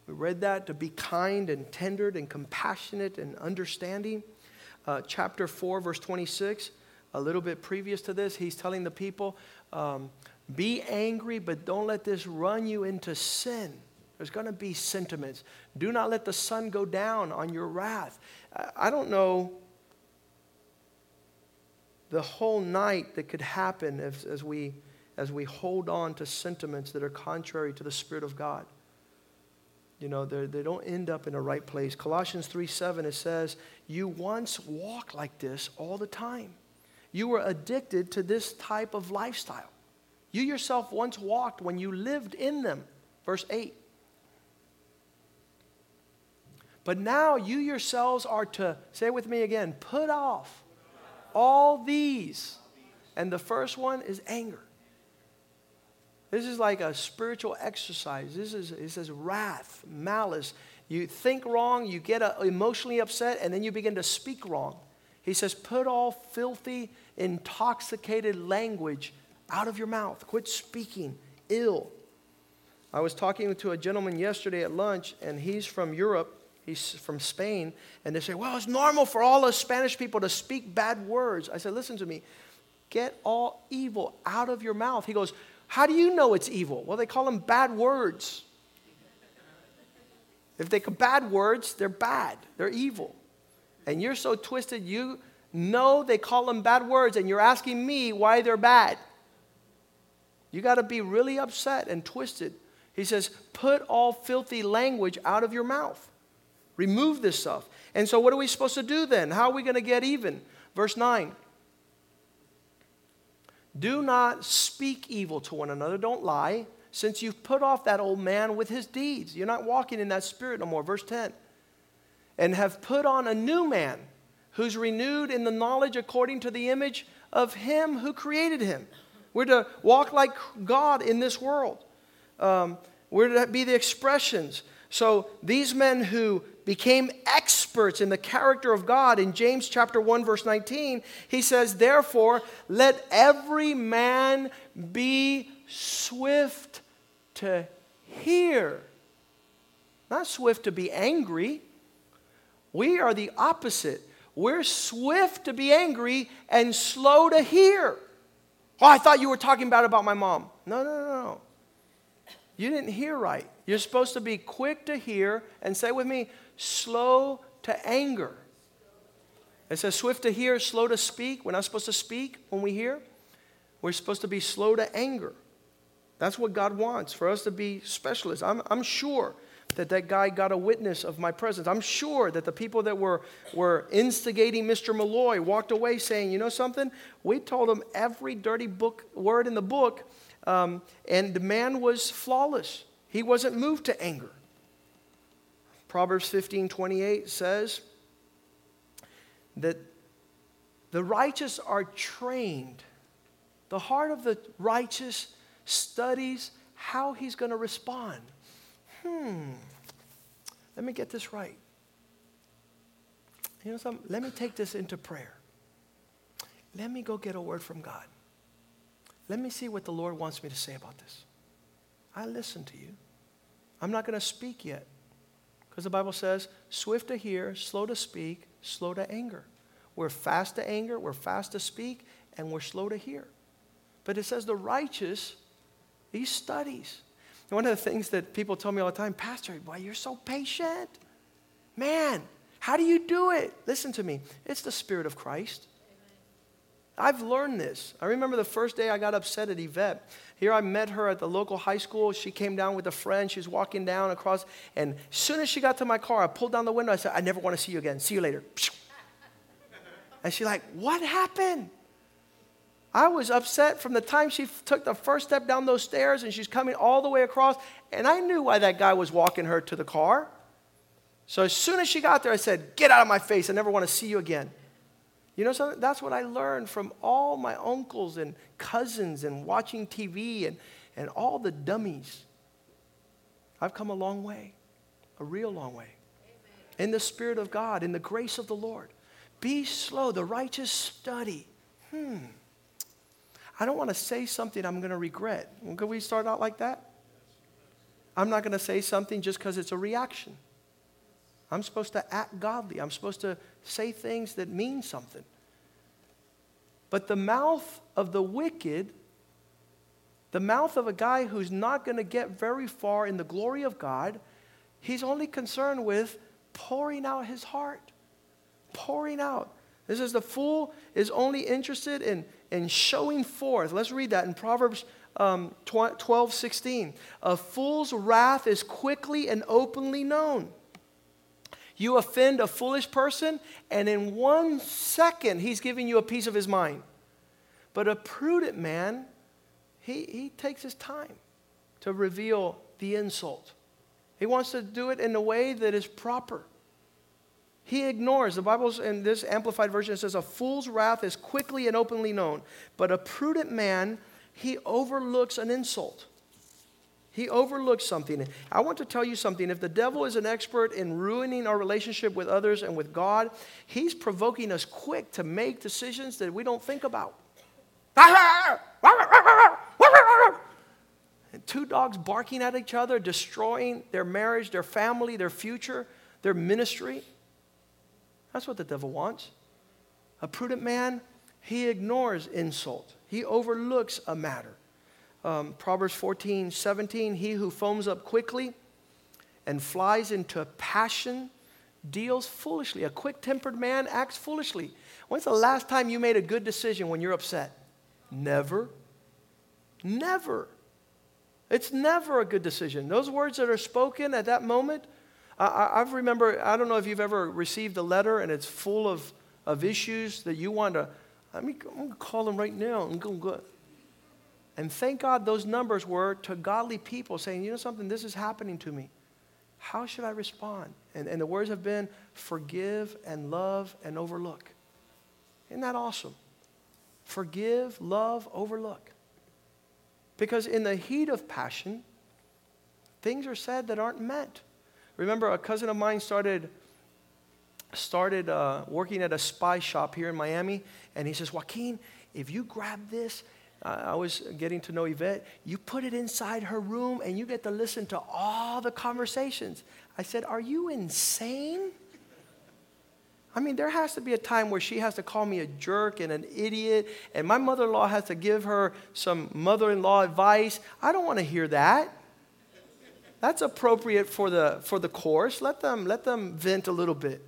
B: we read that to be kind and tendered and compassionate and understanding. Uh, chapter 4, verse 26, a little bit previous to this, he's telling the people, um, be angry, but don't let this run you into sin. There's going to be sentiments. Do not let the sun go down on your wrath. I don't know the whole night that could happen as, as, we, as we hold on to sentiments that are contrary to the Spirit of God. You know, they don't end up in the right place. Colossians 3 7, it says, You once walked like this all the time. You were addicted to this type of lifestyle. You yourself once walked when you lived in them. Verse 8. But now you yourselves are to, say with me again, put off all these. And the first one is anger. This is like a spiritual exercise. This is, it says wrath, malice. You think wrong, you get uh, emotionally upset, and then you begin to speak wrong. He says, put all filthy, intoxicated language out of your mouth. Quit speaking ill. I was talking to a gentleman yesterday at lunch, and he's from Europe. He's from Spain. And they say, Well, it's normal for all us Spanish people to speak bad words. I said, Listen to me. Get all evil out of your mouth. He goes, How do you know it's evil? Well, they call them bad words. If they call bad words, they're bad, they're evil. And you're so twisted, you know they call them bad words, and you're asking me why they're bad. You got to be really upset and twisted. He says, put all filthy language out of your mouth. Remove this stuff. And so, what are we supposed to do then? How are we going to get even? Verse 9 Do not speak evil to one another. Don't lie, since you've put off that old man with his deeds. You're not walking in that spirit no more. Verse 10 And have put on a new man who's renewed in the knowledge according to the image of him who created him. We're to walk like God in this world. Um, we're to be the expressions. So these men who became experts in the character of God in James chapter 1 verse 19, he says, "Therefore, let every man be swift to hear." Not swift to be angry. We are the opposite. We're swift to be angry and slow to hear. Oh, I thought you were talking bad about my mom. No, no, no, no. You didn't hear right. You're supposed to be quick to hear and say with me, slow to anger. It says swift to hear, slow to speak. We're not supposed to speak when we hear. We're supposed to be slow to anger. That's what God wants for us to be specialists. I'm, I'm sure that that guy got a witness of my presence. I'm sure that the people that were, were instigating Mr. Malloy walked away saying, you know something? We told him every dirty book word in the book, um, and the man was flawless. He wasn't moved to anger. Proverbs 15 28 says that the righteous are trained The heart of the righteous studies how he's going to respond. Hmm, let me get this right. You know something? Let me take this into prayer. Let me go get a word from God. Let me see what the Lord wants me to say about this. I listen to you. I'm not going to speak yet because the Bible says, swift to hear, slow to speak, slow to anger. We're fast to anger, we're fast to speak, and we're slow to hear. But it says the righteous, he studies. And one of the things that people tell me all the time, Pastor, why you're so patient. Man, how do you do it? Listen to me. It's the Spirit of Christ. I've learned this. I remember the first day I got upset at Yvette. Here I met her at the local high school. She came down with a friend. She was walking down across, and as soon as she got to my car, I pulled down the window. I said, I never want to see you again. See you later. And she's like, What happened? I was upset from the time she took the first step down those stairs and she's coming all the way across. And I knew why that guy was walking her to the car. So as soon as she got there, I said, Get out of my face. I never want to see you again. You know something? That's what I learned from all my uncles and cousins and watching TV and, and all the dummies. I've come a long way, a real long way. Amen. In the Spirit of God, in the grace of the Lord. Be slow. The righteous study. Hmm. I don't want to say something I'm going to regret. Could we start out like that? I'm not going to say something just because it's a reaction. I'm supposed to act godly. I'm supposed to say things that mean something. But the mouth of the wicked, the mouth of a guy who's not going to get very far in the glory of God, he's only concerned with pouring out his heart. Pouring out. This is the fool is only interested in, in showing forth. Let's read that in Proverbs um, 12 16. A fool's wrath is quickly and openly known. You offend a foolish person, and in one second, he's giving you a piece of his mind. But a prudent man, he, he takes his time to reveal the insult. He wants to do it in a way that is proper. He ignores. The Bible's in this amplified version it says, A fool's wrath is quickly and openly known, but a prudent man, he overlooks an insult. He overlooks something. I want to tell you something. If the devil is an expert in ruining our relationship with others and with God, he's provoking us quick to make decisions that we don't think about. And two dogs barking at each other, destroying their marriage, their family, their future, their ministry. That's what the devil wants. A prudent man, he ignores insult, he overlooks a matter um, Proverbs 14, 17, he who foams up quickly and flies into passion deals foolishly. A quick tempered man acts foolishly. When's the last time you made a good decision when you're upset? Never. Never. It's never a good decision. Those words that are spoken at that moment, I, remember, I don't know if you've ever received a letter and it's full of, of issues that you want to, I mean, I'm going to call them right now and go, go and thank God those numbers were to godly people saying, you know something, this is happening to me. How should I respond? And, and the words have been forgive and love and overlook. Isn't that awesome? Forgive, love, overlook. Because in the heat of passion, things are said that aren't meant. Remember, a cousin of mine started started uh, working at a spy shop here in Miami, and he says, Joaquin, if you grab this I was getting to know Yvette. You put it inside her room and you get to listen to all the conversations. I said, Are you insane? I mean, there has to be a time where she has to call me a jerk and an idiot, and my mother in law has to give her some mother in law advice. I don't want to hear that. That's appropriate for the, for the course. Let them, let them vent a little bit.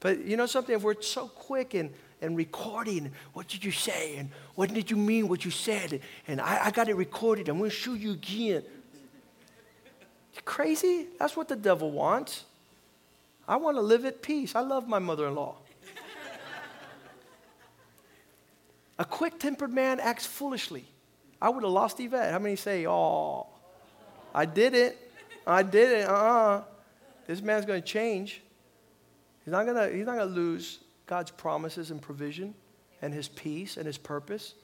B: But you know something? If we're so quick and and recording. What did you say? And what did you mean what you said? And I, I got it recorded. I'm going to show you again. You crazy? That's what the devil wants. I want to live at peace. I love my mother in law. A quick tempered man acts foolishly. I would have lost Yvette. How many say, Oh, I did it. I did it. Uh uh-uh. uh This man's going to change. He's not going to, he's not going to lose God's promises and provision and his peace and his purpose.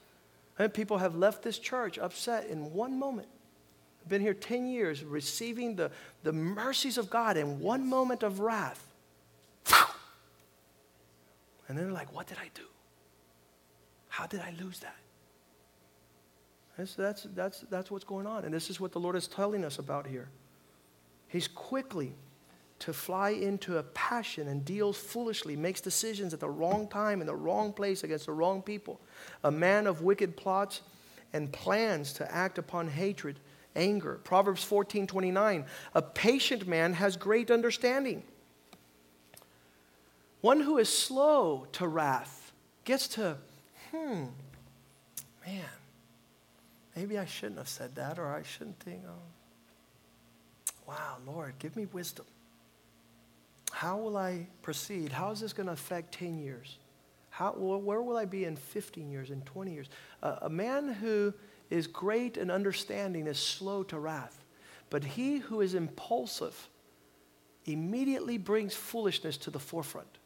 B: And people have left this church upset in one moment. I've been here 10 years receiving the, the mercies of God in one moment of wrath. And then they're like, what did I do? How did I lose that? That's, that's, that's, that's what's going on. And this is what the Lord is telling us about here. He's quickly to fly into a passion and deals foolishly, makes decisions at the wrong time in the wrong place against the wrong people. A man of wicked plots and plans to act upon hatred, anger. Proverbs 14 29. A patient man has great understanding. One who is slow to wrath gets to, hmm, man, maybe I shouldn't have said that, or I shouldn't think, oh, wow, Lord, give me wisdom. How will I proceed? How is this going to affect 10 years? How, where will I be in 15 years, in 20 years? Uh, a man who is great in understanding is slow to wrath, but he who is impulsive immediately brings foolishness to the forefront.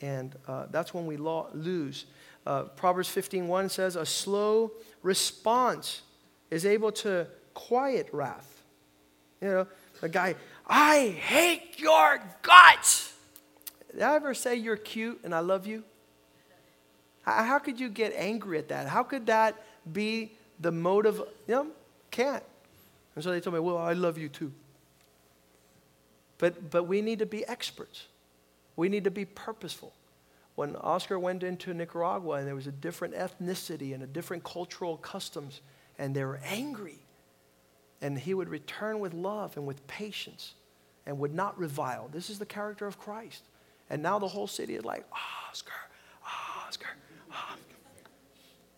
B: And uh, that's when we lo- lose. Uh, Proverbs 15:1 says, "A slow response is able to quiet wrath." You know, a guy, I hate your guts. Did I ever say you're cute and I love you? How could you get angry at that? How could that be the motive? You know, can't. And so they told me, well, I love you too. But, but we need to be experts. We need to be purposeful. When Oscar went into Nicaragua and there was a different ethnicity and a different cultural customs, and they were angry, and he would return with love and with patience and would not revile. This is the character of Christ. And now the whole city is like, Oscar, Oscar,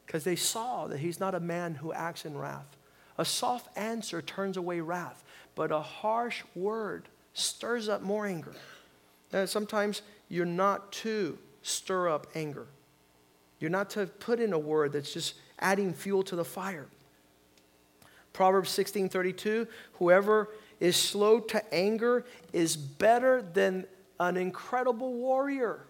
B: Because they saw that he's not a man who acts in wrath. A soft answer turns away wrath, but a harsh word stirs up more anger. And sometimes you're not to stir up anger. You're not to put in a word that's just adding fuel to the fire. Proverbs 16:32, whoever is slow to anger is better than an incredible warrior.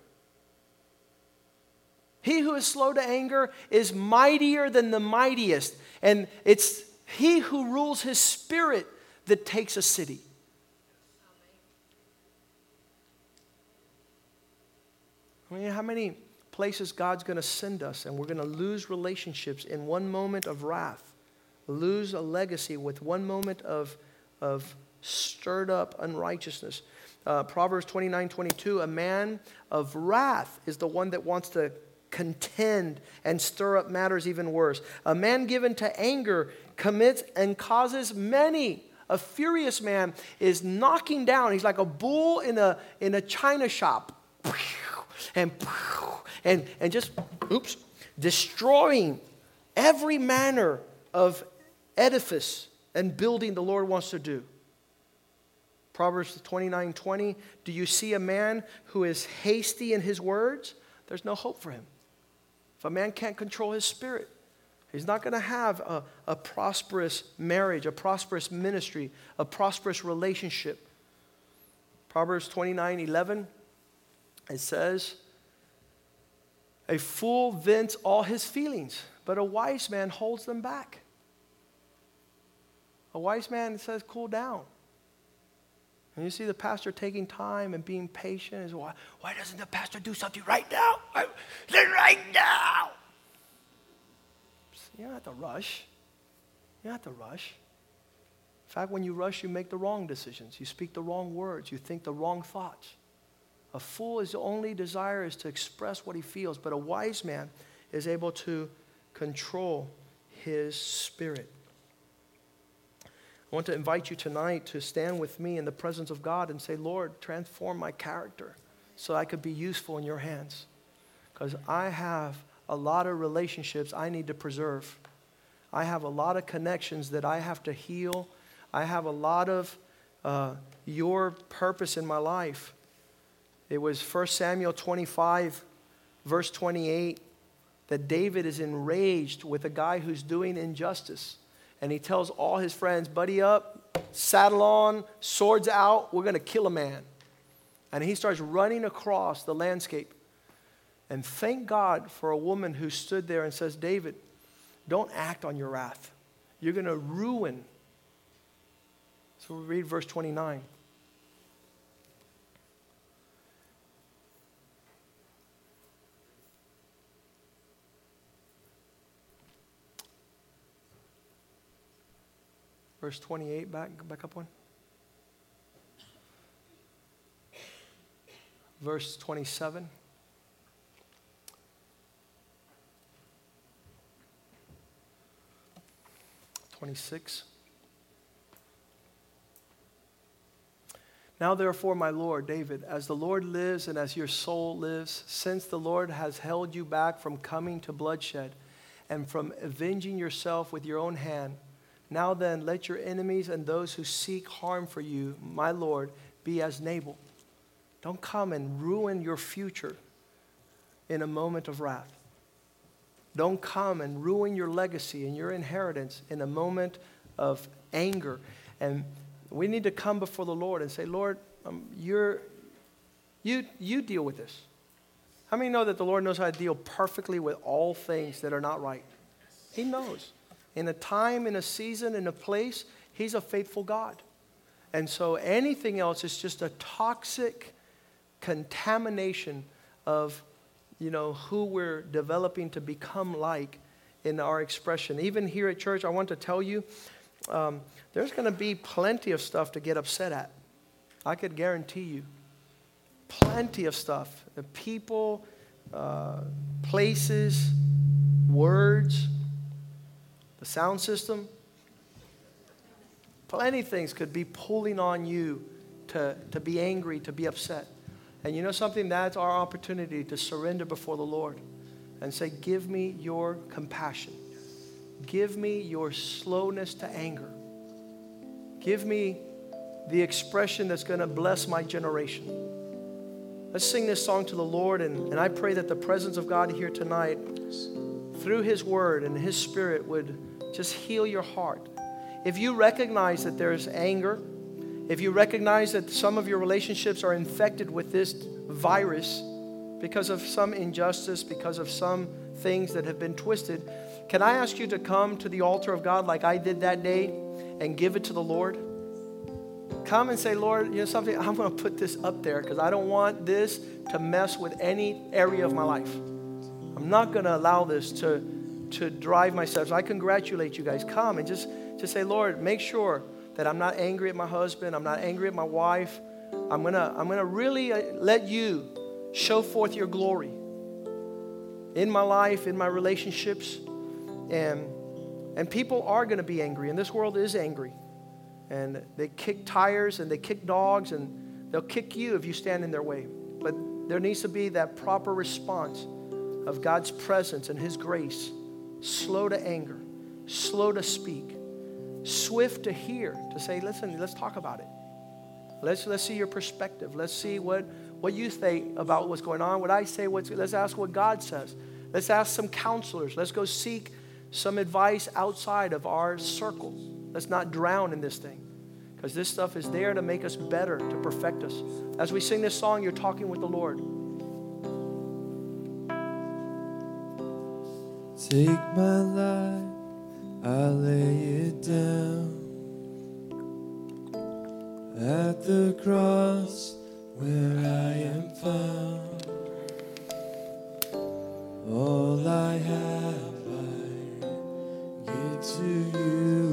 B: He who is slow to anger is mightier than the mightiest, and it's he who rules his spirit that takes a city. How many places God's going to send us, and we're going to lose relationships in one moment of wrath? lose a legacy with one moment of, of stirred up unrighteousness. Uh, Proverbs 29 22, a man of wrath is the one that wants to contend and stir up matters even worse. A man given to anger commits and causes many. A furious man is knocking down. He's like a bull in a, in a china shop. And, and, and just, oops, destroying every manner of edifice and building the Lord wants to do. Proverbs 29 20. Do you see a man who is hasty in his words? There's no hope for him. If a man can't control his spirit, he's not going to have a, a prosperous marriage, a prosperous ministry, a prosperous relationship. Proverbs 29 11. It says, A fool vents all his feelings, but a wise man holds them back. A wise man says, cool down. And you see the pastor taking time and being patient. Is why, why doesn't the pastor do something right now? Right now. You don't have to rush. You don't have to rush. In fact, when you rush, you make the wrong decisions. You speak the wrong words. You think the wrong thoughts. A fool only desire is to express what he feels, but a wise man is able to control his spirit. I want to invite you tonight to stand with me in the presence of God and say, Lord, transform my character so I could be useful in your hands. Because I have a lot of relationships I need to preserve. I have a lot of connections that I have to heal. I have a lot of uh, your purpose in my life. It was 1 Samuel 25, verse 28, that David is enraged with a guy who's doing injustice and he tells all his friends, buddy up, saddle on, swords out, we're going to kill a man. And he starts running across the landscape. And thank God for a woman who stood there and says, David, don't act on your wrath. You're going to ruin. So we read verse 29. Verse 28, back, back up one. Verse 27. Twenty-six. Now, therefore, my Lord, David, as the Lord lives and as your soul lives, since the Lord has held you back from coming to bloodshed and from avenging yourself with your own hand, now then, let your enemies and those who seek harm for you, my Lord, be as Nabal. Don't come and ruin your future in a moment of wrath. Don't come and ruin your legacy and your inheritance in a moment of anger. And we need to come before the Lord and say, Lord, um, you're, you, you deal with this. How many know that the Lord knows how to deal perfectly with all things that are not right? He knows in a time, in a season, in a place, He's a faithful God. And so anything else is just a toxic contamination of, you know, who we're developing to become like in our expression. Even here at church, I want to tell you, um, there's going to be plenty of stuff to get upset at. I could guarantee you. Plenty of stuff. The people, uh, places, words the sound system. Plenty of things could be pulling on you to, to be angry, to be upset. And you know something? That's our opportunity to surrender before the Lord and say, Give me your compassion. Give me your slowness to anger. Give me the expression that's going to bless my generation. Let's sing this song to the Lord, and, and I pray that the presence of God here tonight through His Word and His Spirit would just heal your heart. If you recognize that there's anger, if you recognize that some of your relationships are infected with this virus because of some injustice, because of some things that have been twisted, can I ask you to come to the altar of God like I did that day and give it to the Lord? Come and say, Lord, you know something? I'm going to put this up there because I don't want this to mess with any area of my life. I'm not going to allow this to, to drive myself. So I congratulate you guys. Come and just, just say, Lord, make sure that I'm not angry at my husband. I'm not angry at my wife. I'm going to I'm going to really uh, let you show forth your glory in my life, in my relationships. And, and people are going to be angry, and this world is angry. And they kick tires and they kick dogs, and they'll kick you if you stand in their way. But there needs to be that proper response of God's presence and His grace, slow to anger, slow to speak, swift to hear, to say, listen, let's talk about it. Let's, let's see your perspective. Let's see what, what you think about what's going on. What I say, what's, let's ask what God says. Let's ask some counselors. Let's go seek some advice outside of our circle. Let's not drown in this thing because this stuff is there to make us better, to perfect us. As we sing this song, you're talking with the Lord.
C: Take my life, I lay it down at the cross where I am found. All I have, I give to you,